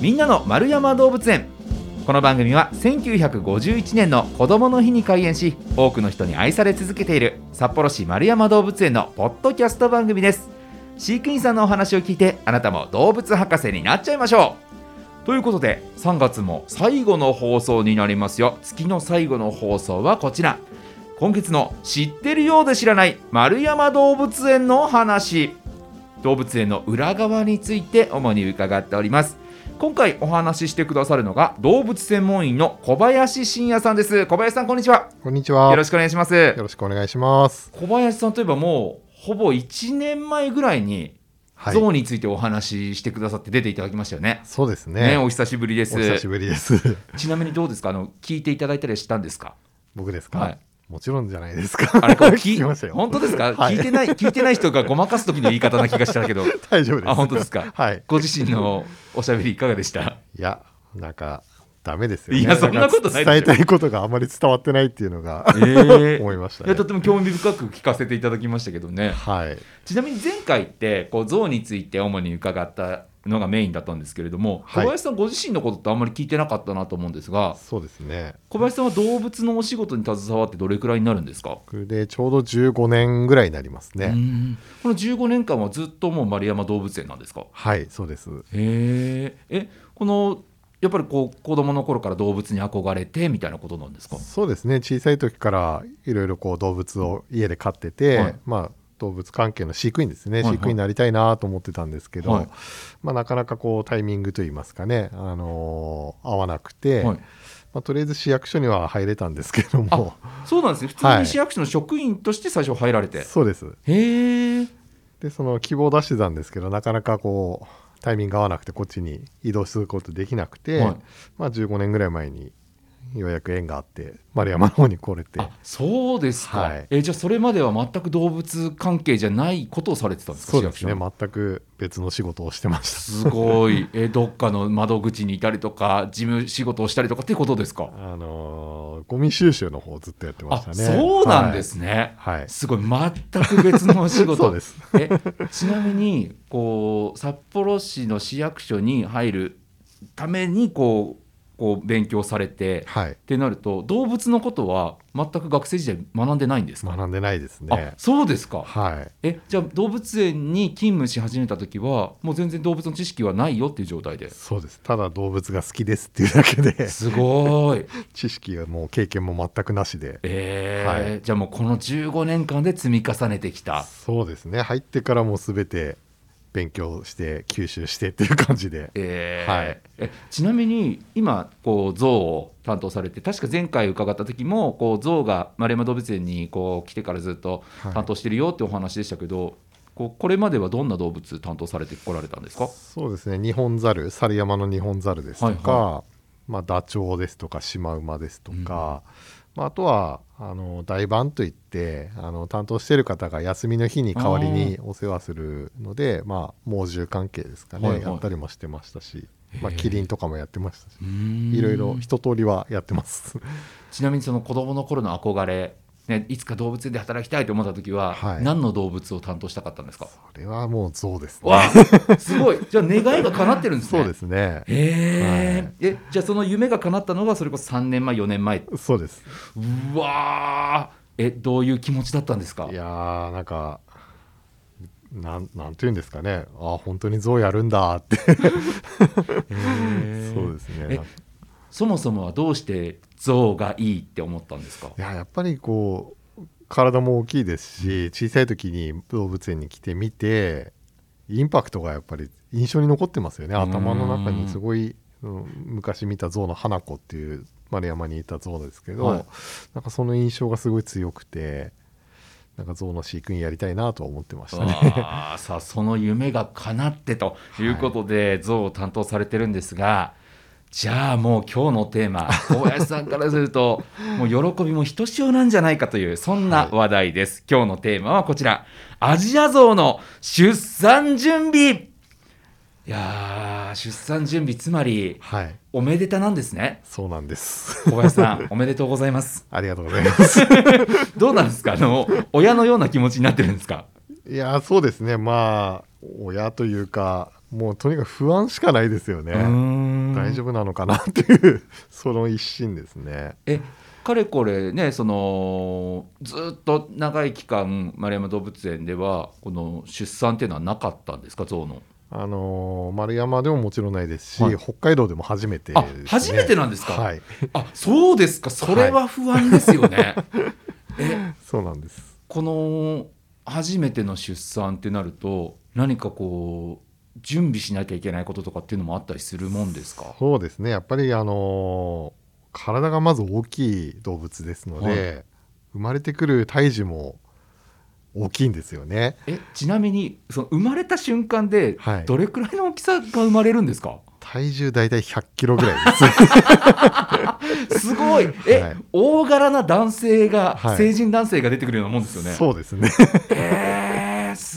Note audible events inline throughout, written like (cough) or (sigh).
みんなの丸山動物園。この番組は1951年の子どもの日に開園し多くの人に愛され続けている札幌市丸山動物園のポッドキャスト番組です。飼育員さんのお話を聞いてあなたも動物博士になっちゃいましょう。ということで3月も最後の放送になりますよ。月の最後の放送はこちら。今月の知ってるようで知らない丸山動物園の話。動物園の裏側について主に伺っております。今回お話ししてくださるのが動物専門員の小林真也さんです小林さんこんにちはこんにちは。よろしくお願いしますよろしくお願いします。小林さんといえばもうほぼ1年前ぐらいにはい。象についてお話ししてくださって出ていただきましたよね。そうですねね。お久しぶりでお久しす。ぶりです。(laughs) ちなみにどうですか？あの聞いていただいたりしたんですか？僕ですか、はいもちろんじゃないですか。あれ (laughs) 聞。本当ですか、はい聞いてない (laughs) 聞いてない人がごまかす時の言い方な気がしたけど大丈夫です。あ本当ですか？はい。ご自身のおしゃべりいかがでした？いや、なんか、ダメですよね。いやそんなことない伝えたいことがあまり伝わってないっていうのが、え (laughs) 思いましたねいやと。ても興味深く聞かせていただきましたけどねはい。ちなみに前回ってこう象について主に伺ったのがメインだったんですけれども、はい。小林さんご自身のことってあんまり聞いてなかったなと思うんですがそうですね。小林さんは動物のお仕事に携わってどれくらいになるんですか、僕でちょうど15年ぐらいになりますうね。ん。この15年間はずっともう丸山動物園なんですか？はい、そうです。へええこのやっぱりこう子供の頃から動物に憧れてみたいなことなんですか？そうですね。小さい時からいろいろこう動物を家で飼ってて、はい。まあ動物関係の飼育員ですね、はいはい。飼育員になりたいなと思ってたんですけど、はい。まあ、なかなかこうタイミングといいますかね、あのー合わなくて、はい。まあ、とりあえず市役所には入れたんですけども。そうなんですね。普通はい。に市役所の職員として最初入られて、そうです。へえでその希望を出してたんですけどなかなかこうタイミング合わなくてこっちに移動することできなくて、はい。まあ、15年ぐらい前にようやく縁があって丸山の方に来れて。あそうですか、はい。えじゃあそれまでは全く動物関係じゃないことをされてたんですかそうですね。全く別の仕事をしてました。すごい。(laughs) えどっかの窓口にいたりとか事務仕事をしたりとかっていうことですか？あのーゴミ収集の方をずっとやってまあしたね。そうなんですね、はい。はい。すごい。全く別のお仕事。(laughs) そうです。えちなみにこう札幌市の市役所に入るためにこうこう勉強されてはいっ。てなると動物のことは全く学生時代学んでないんですか、学んでないですあね。そうですかはい。えじゃあ動物園に勤務し始めた時はもう全然動物の知識はないよっていう状態で？そうです。ただ動物が好きですっていうだけで、すごい (laughs) 知識はもう経験も全くなしで。えーはいじゃあもうこの15年間で積み重ねてきたそうですね。入ってからもうすべて勉強して吸収してっていう感じで。えー。はい。えちなみに今こう象を担当されて確か前回伺った時もこう象が丸山動物園にこう来てからずっとはい。担当してるよってお話でしたけど、こうこれまではどんな動物担当されてこられたんですか？そうですね。日本猿、猿山の日本猿ですとか、はまあダチョウですとかシマウマですとか、まああとはあの大番といってあの担当している方が休みの日に代わりにお世話するので、まあ猛獣関係ですかね、はいはい。やったりもしてましたし、まあキリンとかもやってましたし、いいろいろ一通りはやってます。ちなみにその子供の頃の憧れ、ね、いつか動物園で働きたいと思った時は、はい。何の動物を担当したかったんですか？これはもう象ですね。わあすごい。(laughs) じゃあ願いが叶ってるんですね。そうですね。へえ、はい。えじゃあその夢が叶ったのがそれこそ3年前4年前。そうです。うわー。えどういう気持ちだったんですか？いやーなんかなんなんていうんですかね。あ本当に象やるんだって。(laughs) そうですねそもそもはどうして象がいいって思ったんですか？いややっぱりこう体も大きいですし小さい時に動物園に来てみてインパクトがやっぱり印象に残ってますよね。頭の中にすごい、うん昔見た象の花子っていう丸山にいた象ですけど、はい。なんかその印象がすごい強くてなんか象の飼育員やりたいなとは思ってましたね。さあその夢が叶ってということで、象を担当されてるんですがじゃあもう今日のテーマ小林さんからするともう喜びもひとしおなんじゃないかというそんな話題です、今日のテーマはこちら。アジアゾウの出産準備。いやー出産準備つまりはい。おめでたなんですね。そうなんです。小林さん (laughs) おめでとうございます。ありがとうございます。(laughs) どうなんですか？あの親のような気持ちになってるんですか？いやそうですね。まあ親というかもうとにかく不安しかないですよね。大丈夫夫なのかなっていう (laughs) その一心ですね。えかれこれねそのずっと長い期間丸山動物園ではこの出産っていうのはなかったんですか？象の。あのー丸山でももちろんないですし、はい。北海道でも初めてね。初めてなんですか？はい、あそうですか。それは不安ですよね、えそうなんです。この初めての出産ってなると何かこう準備しなきゃいけないこととかっていうのもあったりするもんですか？そうですね。やっぱりあのー体がまず大きい動物ですので、は生まれてくる胎児も大きいんですよね。えちなみにその生まれた瞬間ではい。どれくらいの大きさが生まれるんですか、体重大体100キロぐらいです。(laughs) すごい。え、はい。大柄な男性が、はい。成人男性が出てくるようなもんですよね。そうですね。えー、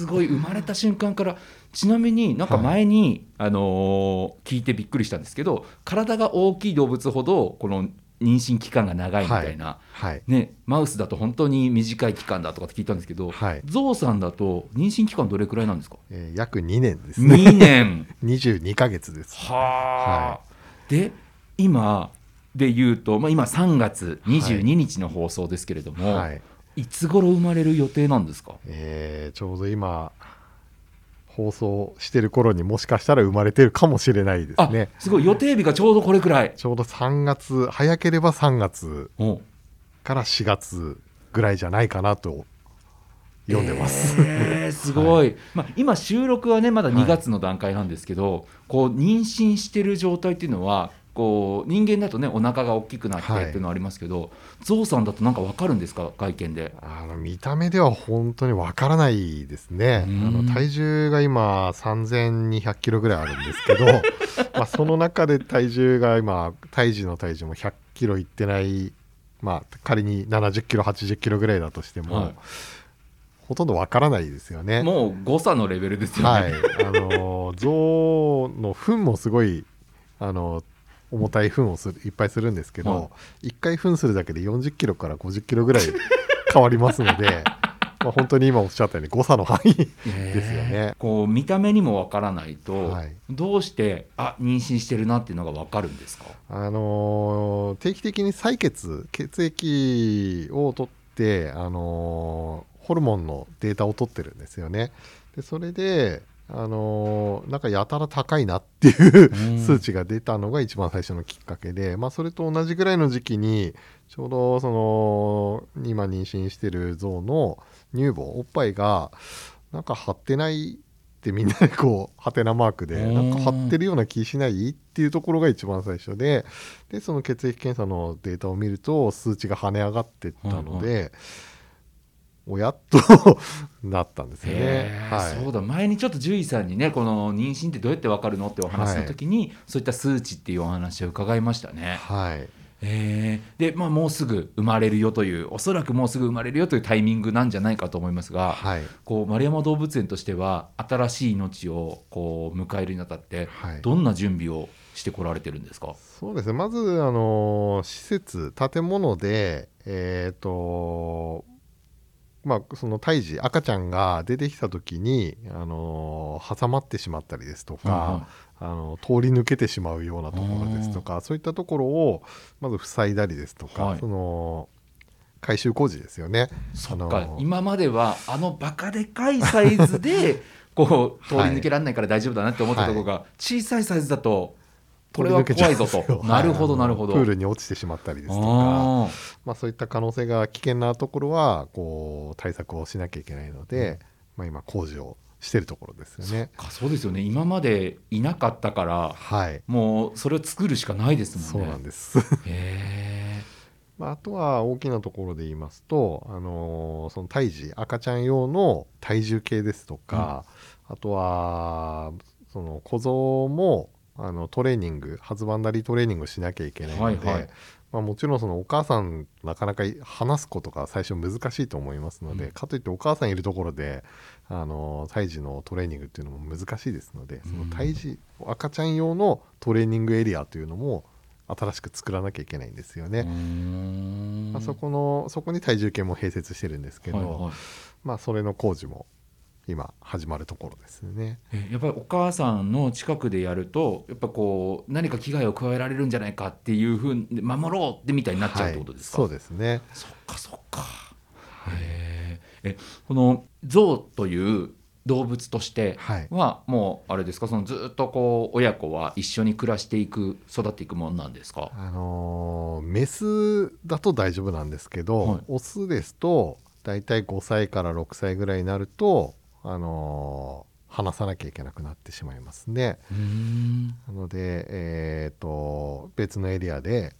すごい生まれた瞬間からちなみになんか前に、あのー聞いてびっくりしたんですけど体が大きい動物ほどこの妊娠期間が長いみたいな、はい。ね、マウスだと本当に短い期間だとかって聞いたんですけど、はいゾウさんだと妊娠期間どれくらいなんですか？えー約2年ですね。2年 (laughs) 22ヶ月です。はあ、で今で言うと、まあ、今3月22日の放送ですけれども、はい。い、つ頃生まれる予定なんですか？えーちょうど今放送してる頃にもしかしたら生まれてるかもしれないですあね。すごい予定日がちょうどこれくらい。ちょうど3月早ければ3月おから4月ぐらいじゃないかなと読んでます。えー (laughs) すごい、まあ、今収録はねまだ2月の段階なんですけど、こう妊娠してる状態っていうのはこう人間だとねお腹が大きくなってはいっていうのはありますけど、ゾウさんだとなんかわかるんですか？外見で。あの見た目では本当にわからないですね。あうん。の体重が今3200キロぐらいあるんですけど、(laughs) まあその中で体重が今胎児の体重も100キロいってない、まあ仮に70キロ80キロぐらいだとしても、はい。ほとんどわからないですよね。もう誤差のレベルですよね、はい、あの象の糞もすごいあの重たい糞をするいっぱいするんですけはい。ど、一回糞するだけで40キロから50キロぐらい変わりますので (laughs) まあ本当に今おっしゃったように誤差の範囲ですよね。えーこう見た目にもわからないと、はい。どうしてあ妊娠してるなっていうのがわかるんですか？あの定期的に採血血液を取って、あのホルモンのデータを取ってるんですよね。でそれで、あのなんかやたら高いなっていううん数値が出たのが一番最初のきっかけで、まあ、それと同じぐらいの時期にちょうどその今妊娠してる象の乳房おっぱいがなんか張ってないってみんなでこうハテナマークでうん。なんか張ってるような気しないっていうところが一番最初ででその血液検査のデータを見ると数値が跳ね上がってったので、おやっと (laughs) なったんですよね。はい。そうだ。前にちょっと獣医さんにねこの妊娠ってどうやってわかるのってお話の時に、そういった数値っていうお話を伺いましたね。はい。えー。で、まあ、もうすぐ生まれるよというおそらくもうすぐ生まれるよというタイミングなんじゃないかと思いますが、はい。こう丸山動物園としては新しい命をこう迎えるにあたってはい。どんな準備をしてこられてるんですか、そうですね。まずあの施設建物でえっ、とまあその胎児赤ちゃんが出てきた時にあの挟まってしまったりですとか、あの通り抜けてしまうようなところですとかそういったところをまず塞いだりですとか、はい。その改修工事ですよね。そっか、あの今まではあのバカでかいサイズでこう (laughs) 通り抜けられないから大丈夫だなって思ったところが、小さいサイズだとこれは怖いぞと (laughs) なるほどはいなるほど。プールに落ちてしまったりですとか。あまあ、そういった可能性が危険なところはこう対策をしなきゃいけないので、まあ、今工事をしてるところですよね。そうですよね今までいなかったからはい、もうそれを作るしかないですそもんね。うなんです。へ (laughs) まあ、あとは大きなところで言いますと、あのーその胎児赤ちゃん用の体重計ですとか、あとはその小僧もあのトレーニング発番なりトレーニングをしなきゃいけないので、はいはい。まあ、もちろんそのお母さんなかなか話すことが最初難しいと思いますので、うん。かといってお母さんいるところであの胎児のトレーニングっていうのも難しいですので、その胎児赤ちゃん用のトレーニングエリアというのも新しく作らなきゃいけないんですよーうね。あ、そこのそこに体重計も併設してるんですけど、はいはい。まあ、それの工事も今始まるところですね。えやっぱりお母さんの近くでやるとやっぱこう何か危害を加えられるんじゃないかっていうふうに守ろうってみたいになっちゃうってことですか、はい、そうですね。そっかそっか。へえこの象という動物としてはもうあれですか？そのずっとこう親子は一緒に暮らしていく育っていくもんなんですか？あのー、メスだと大丈夫なんですけど、はい、オスですと大体5歳から6歳ぐらいになるとあのー、話さなきゃいけなくなってしまいますね。なので、えーと、別のエリアで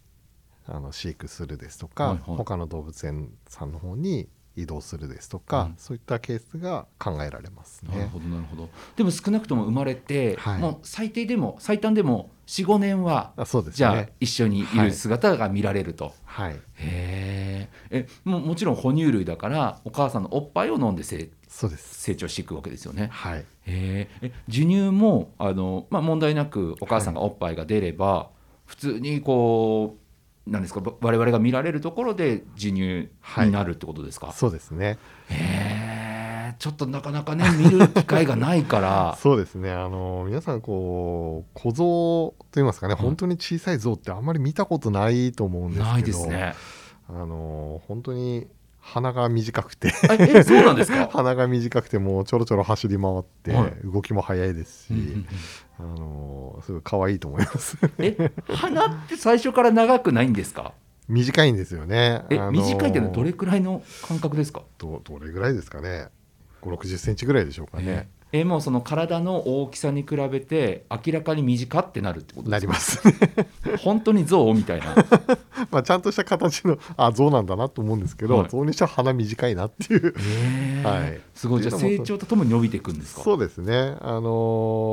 あの飼育するですとか、はいはい、他の動物園さんの方に移動するですとか、うん、そういったケースが考えられますね。なるほどなるほど。でも少なくとも生まれて、はい、もう最低でも最短でも45年はあそうです、ね、じゃあ一緒にいる姿が見られると。はい、へえももちろん哺乳類だからお母さんのおっぱいを飲んで成そうです。成長していくわけですよね。はい、へえ授乳もあの、まあ、問題なくお母さんがおっぱいが出れば、はい、普通にこうなんですか我々が見られるところで授乳になるってことですか、はい、そうですね。へえちょっとなかなかね見る機会がないから。(laughs) そうですね。あの皆さんこう小像といいますかね、うん、本当に小さい像ってあんまり見たことないと思うんですけど。ないですね。あの本当に鼻が短くて。えそうなんですか？(laughs) 鼻が短くてもうちょろちょろ走り回って、はい、動きも速いですし、うんあのすごい可愛いと思います。え鼻って最初から長くないんですか？短いんですよね。え、あのー、短いっていうのはどれくらいの感覚ですか？どどれぐらいですかね？5 6 0センチぐらいでしょうかね、えー、もうその体の大きさに比べて明らかに短ってなるってことなります。(laughs) 本当に象みたいな。(laughs) まあちゃんとした形のあ象なんだなと思うんですけど、はい、象にしては鼻短いなっていう、えー、(laughs) はい、すごい。じゃあ成長とともに伸びていくんですか？そうですね。あの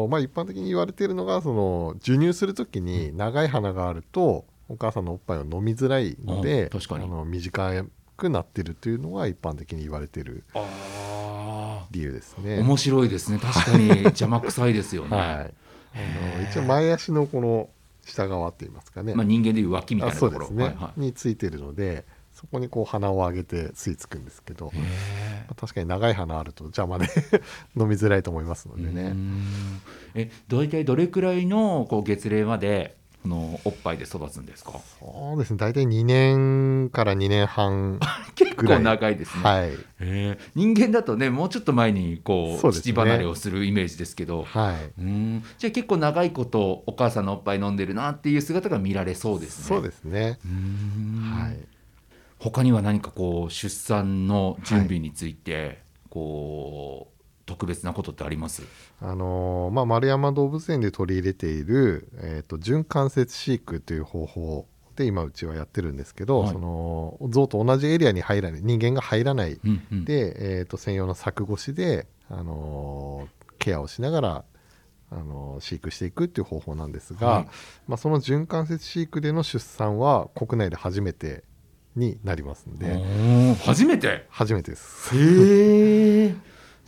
ー、まあ一般的に言われているのがその授乳するときに長い鼻があるとお母さんのおっぱいを飲みづらいので確かに。あの短くなってるというのが一般的に言われている理由ですね。面白いですね。確かに。(laughs) 邪魔くさいですよね、はい、あの一応前足のこの下側って言いますかね、まあ、人間でいう脇みたいなところ、ね。はいはい、についてるのでそこにこう鼻を上げて吸い付くんですけど、まあ、確かに長い鼻あると邪魔で (laughs) 飲みづらいと思いますのでね。え大体どれくらいのこう月齢までのおっぱいで育つんですか？そうですね。大体2年から2年半 (laughs) 結構長いですね、はい、え人間だとねもうちょっと前にこうう、ね、父離れをするイメージですけど、はい、うん。じゃあ結構長いことお母さんのおっぱい飲んでるなっていう姿が見られそうですね。そうですね。はい。他には何かこう出産の準備について、はい、こう特別なことってあります？あのまあ、丸山動物園で取り入れている、えーと、準関節飼育という方法で今うちはやってるんですけど、はい、その象と同じエリアに入らない人間が入らない、うんうん、で、えーと、専用の柵越しで、あのケアをしながらあの飼育していくっていう方法なんですが、はい、まあ、その準関節飼育での出産は国内で初めてになりますんで。初めて？初めてです。へえ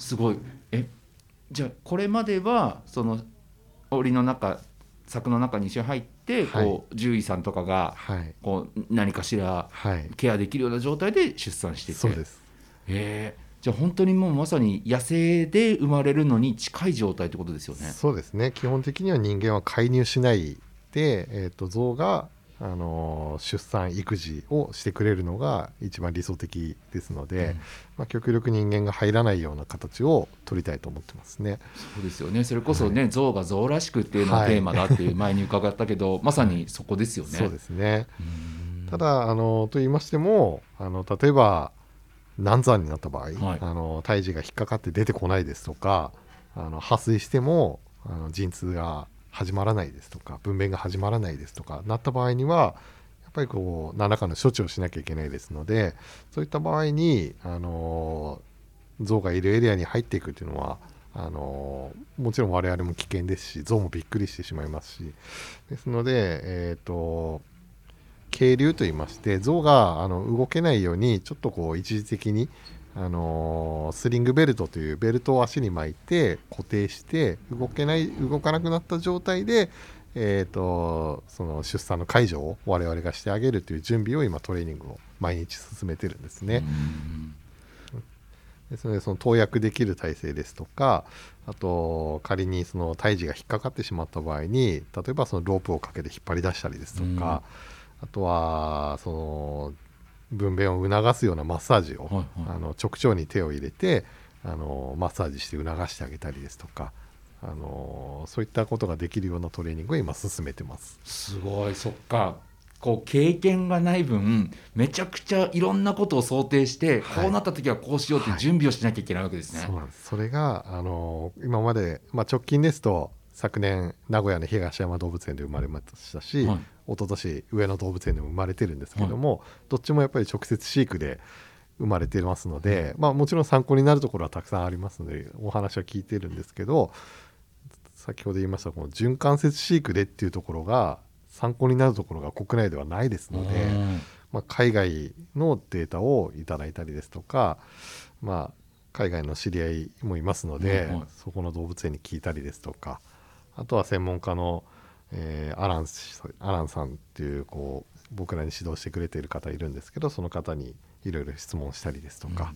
すごい。えじゃあこれまではその檻の中柵の中に一緒に入って、はい、こう獣医さんとかが、こう何かしらケアできるような状態で出産してて、そうです。えー、じゃあ本当にもうまさに野生で生まれるのに近い状態ってことですよね。そうですね。基本的には人間は介入しないで、えーと象があの出産育児をしてくれるのが一番理想的ですので、うん、まあ、極力人間が入らないような形を取りたいと思ってますね。そうですよね。それこそね、はい、象が象らしくっていうのがテーマだっていう前に伺ったけど、はい、まさにそこですよね。そうですね。ただあのと言いましてもあの例えば難産になった場合、はい、あの胎児が引っかかって出てこないですとかあの破水してもあの陣痛が始まらないですとか分娩が始まらないですとかなった場合にはやっぱりこう何らかの処置をしなきゃいけないですのでそういった場合にあの象がいるエリアに入っていくというのはあのもちろん我々も危険ですし象もびっくりしてしまいますしですので、えーと、渓流といいまして象があの動けないようにちょっとこう一時的にあのー、スリングベルトというベルトを足に巻いて固定して動けない動かなくなった状態で、えーと、その出産の介助を我々がしてあげるという準備を今トレーニングを毎日進めてるんですね。ですのでその投薬できる体制ですとかあと仮にその胎児が引っかかってしまった場合に例えばそのロープをかけて引っ張り出したりですとか、あとはその分娩を促すようなマッサージを、はいはい。あの直腸に手を入れてあのマッサージして促してあげたりですとかあのそういったことができるようなトレーニングを今進めてます。すごい。そっか。こう経験がない分めちゃくちゃいろんなことを想定して、はい。こうなった時はこうしようってい。う準備をしなきゃいけないわけですね。そうなんです。それがあの今まで、まあ、直近ですと昨年名古屋の東山動物園で生まれましたし、はい。一昨年上野動物園でも生まれてるんですけども、どっちもやっぱり直接飼育で生まれてますので、まあ、もちろん参考になるところはたくさんありますのでお話は聞いてるんですけど先ほど言いましたこの循環節飼育でっていうところが参考になるところが国内ではないですので。うん。まあ、海外のデータをいただいたりですとか、まあ、海外の知り合いもいますので、そこの動物園に聞いたりですとかあとは専門家の、えーアラン氏アランさんっていうこう僕らに指導してくれている方いるんですけどその方にいろいろ質問したりですとか、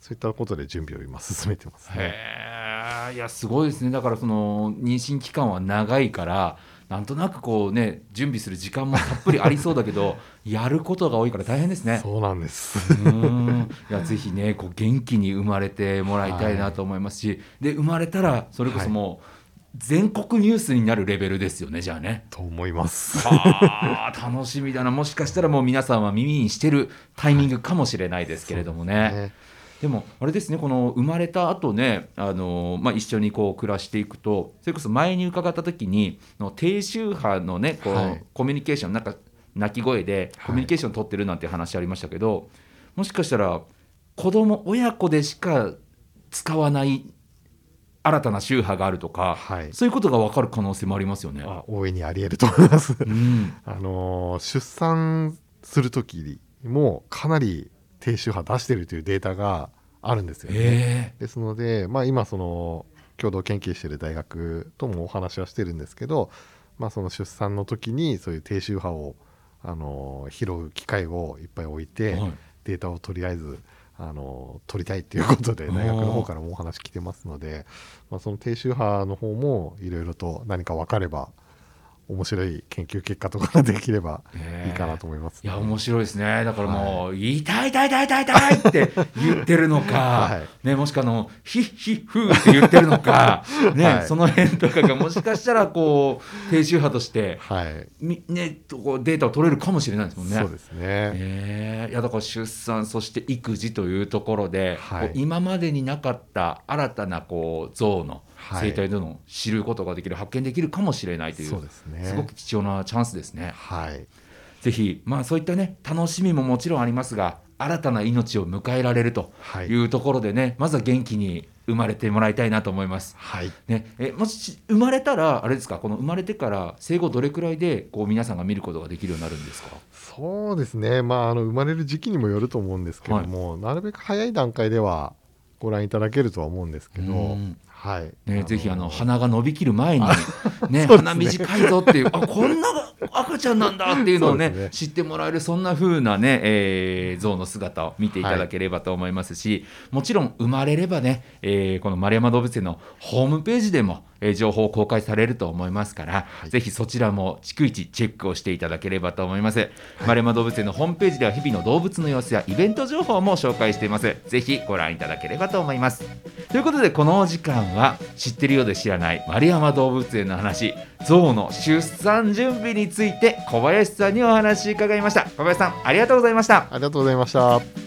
そういったことで準備を今進めてますね。いやすごいですねだからその妊娠期間は長いからなんとなくこうね準備する時間もたっぷりありそうだけど (laughs) やることが多いから大変ですね。そうなんです。うんいやぜひねこう元気に生まれてもらいたいなと思いますし、で生まれたらそれこそもう全国ニュースになるレベルですよねじゃあね。と思います。は (laughs) あ楽しみだなもしかしたらもう皆さんは耳にしてるタイミングかもしれないですけれどもね。ねでもあれですねこの生まれた後ねあのまあ、一緒にこう暮らしていくとそれこそ前に伺った時にの低周波のねこう、はいコミュニケーションなんか泣き声ではいコミュニケーション取ってるなんて話ありましたけど、もしかしたら子供親子でしか使わない新たな周波があるとか、はいそういうことが分かる可能性もありますよね。あ大いにありえると思います。うん (laughs) あのー出産する時もかなり低周波出してるというデータがあるんですよね。えですので、まあ、今その共同研究している大学ともお話はしてるんですけど、まあ、その出産の時にそういう低周波を、あのー拾う機会をいっぱい置いて、はいデータをとりあえず、あのー取りたいっていうことで大学の方からもお話来てますので、まあ、その低周波の方もいろいろと何か分かれば面白い研究結果とかができればいいかなと思います、いや面白いですね。だからもう「痛い。痛い痛い痛い痛い」って言ってるのか、(laughs) はね、もしくはあの「ヒッヒッフー」って言ってるのか、(laughs) ねはい。その辺とかがもしかしたらこう低周波として、ね、とこうデータを取れるかもしれないですもんね。そうですね、え。ーいやだから出産そして育児というところで、今までになかった新たなこう像のはい生態というのを知ることができる、発見できるかもしれないというね。すごく貴重なチャンスですね。はい。ぜひ、まあ、そういったね楽しみももちろんありますが新たな命を迎えられるとはい。いうところでね、まずは元気に生まれてもらいたいなと思います。はい。ね、えもし生まれたらあれですかこの生まれてから生後どれくらいでこう皆さんが見ることができるようになるんですか？そうですね、まあ、あの生まれる時期にもよると思うんですけども、なるべく早い段階ではご覧いただけるとは思うんですけどうん、はい。ね、ぜひあのの鼻が伸びきる前に、(laughs) ねね。鼻短いぞっていうあこんな赤ちゃんなんだっていうのをねね。知ってもらえるそんな風なね、えー像の姿を見ていただければと思いますし、もちろん生まれればね、えーこの丸山動物園のホームページでも、えー情報公開されると思いますから、はい。ぜひそちらも逐一チェックをしていただければと思います、丸山動物園のホームページでは日々の動物の様子やイベント情報も紹介しています。ぜひご覧いただければと思います。ということでこのお時間は知ってるようで知らない丸山動物園の話象の出産準備について小林さんにお話伺いました。小林さんありがとうございました。ありがとうございました。